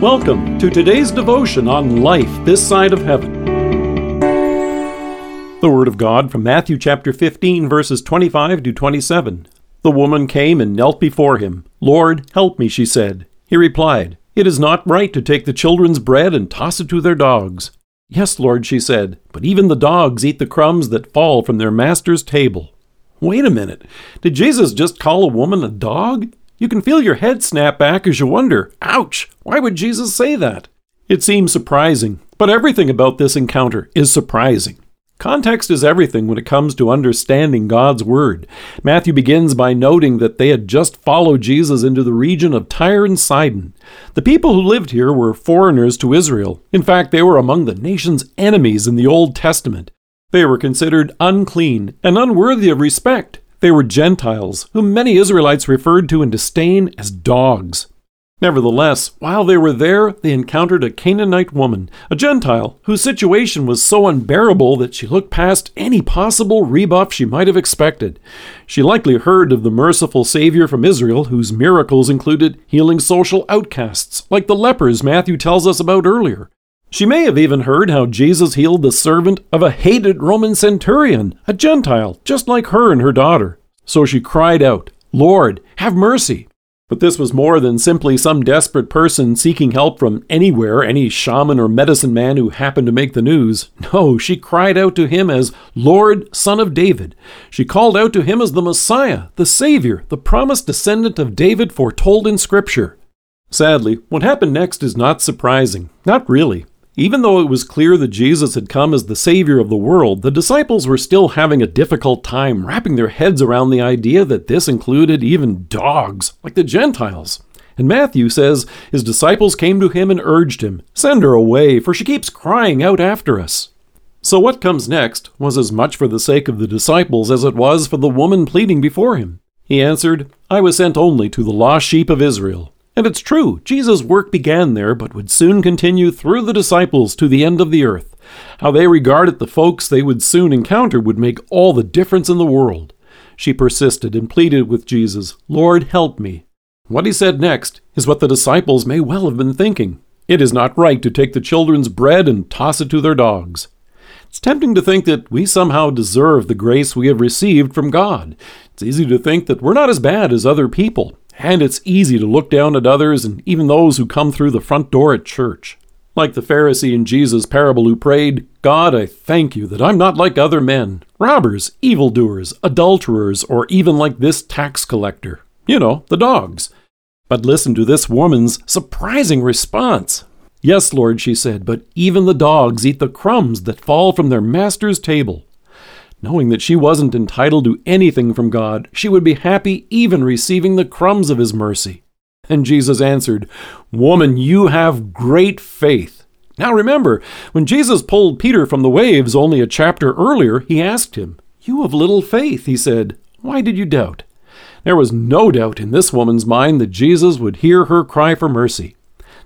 Welcome to today's devotion on life this side of heaven. The Word of God from Matthew chapter 15, verses 25 to 27. The woman came and knelt before him. Lord, help me, she said. He replied, It is not right to take the children's bread and toss it to their dogs. Yes, Lord, she said, but even the dogs eat the crumbs that fall from their master's table. Wait a minute. Did Jesus just call a woman a dog? You can feel your head snap back as you wonder, ouch, why would Jesus say that? It seems surprising, but everything about this encounter is surprising. Context is everything when it comes to understanding God's Word. Matthew begins by noting that they had just followed Jesus into the region of Tyre and Sidon. The people who lived here were foreigners to Israel. In fact, they were among the nation's enemies in the Old Testament. They were considered unclean and unworthy of respect. They were Gentiles, whom many Israelites referred to in disdain as dogs. Nevertheless, while they were there, they encountered a Canaanite woman, a Gentile, whose situation was so unbearable that she looked past any possible rebuff she might have expected. She likely heard of the merciful Savior from Israel, whose miracles included healing social outcasts, like the lepers Matthew tells us about earlier. She may have even heard how Jesus healed the servant of a hated Roman centurion, a Gentile, just like her and her daughter. So she cried out, Lord, have mercy. But this was more than simply some desperate person seeking help from anywhere, any shaman or medicine man who happened to make the news. No, she cried out to him as Lord, Son of David. She called out to him as the Messiah, the Savior, the promised descendant of David foretold in Scripture. Sadly, what happened next is not surprising. Not really. Even though it was clear that Jesus had come as the Savior of the world, the disciples were still having a difficult time wrapping their heads around the idea that this included even dogs, like the Gentiles. And Matthew says his disciples came to him and urged him, Send her away, for she keeps crying out after us. So what comes next was as much for the sake of the disciples as it was for the woman pleading before him. He answered, I was sent only to the lost sheep of Israel. And it's true, Jesus' work began there, but would soon continue through the disciples to the end of the earth. How they regarded the folks they would soon encounter would make all the difference in the world. She persisted and pleaded with Jesus, Lord, help me. What he said next is what the disciples may well have been thinking. It is not right to take the children's bread and toss it to their dogs. It's tempting to think that we somehow deserve the grace we have received from God. It's easy to think that we're not as bad as other people, and it's easy to look down at others and even those who come through the front door at church. Like the Pharisee in Jesus' parable who prayed, God, I thank you that I'm not like other men, robbers, evildoers, adulterers, or even like this tax collector. You know, the dogs. But listen to this woman's surprising response. Yes, Lord, she said, but even the dogs eat the crumbs that fall from their master's table. Knowing that she wasn't entitled to anything from God, she would be happy even receiving the crumbs of His mercy. And Jesus answered, Woman, you have great faith. Now remember, when Jesus pulled Peter from the waves only a chapter earlier, he asked him, You have little faith, he said. Why did you doubt? There was no doubt in this woman's mind that Jesus would hear her cry for mercy.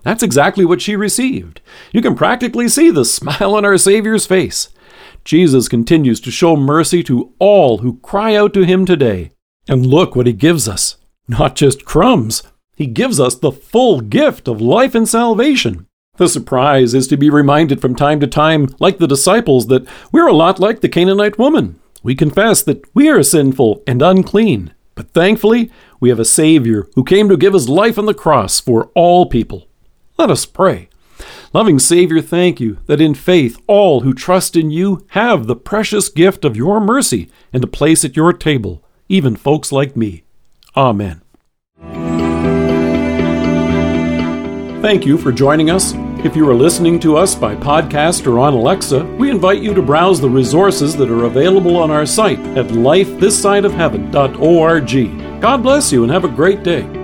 That's exactly what she received. You can practically see the smile on our Savior's face. Jesus continues to show mercy to all who cry out to him today. And look what he gives us not just crumbs, he gives us the full gift of life and salvation. The surprise is to be reminded from time to time, like the disciples, that we're a lot like the Canaanite woman. We confess that we are sinful and unclean, but thankfully, we have a Savior who came to give his life on the cross for all people. Let us pray. Loving Savior, thank you that in faith all who trust in you have the precious gift of your mercy and a place at your table, even folks like me. Amen. Thank you for joining us. If you are listening to us by podcast or on Alexa, we invite you to browse the resources that are available on our site at lifethissideofheaven.org. God bless you and have a great day.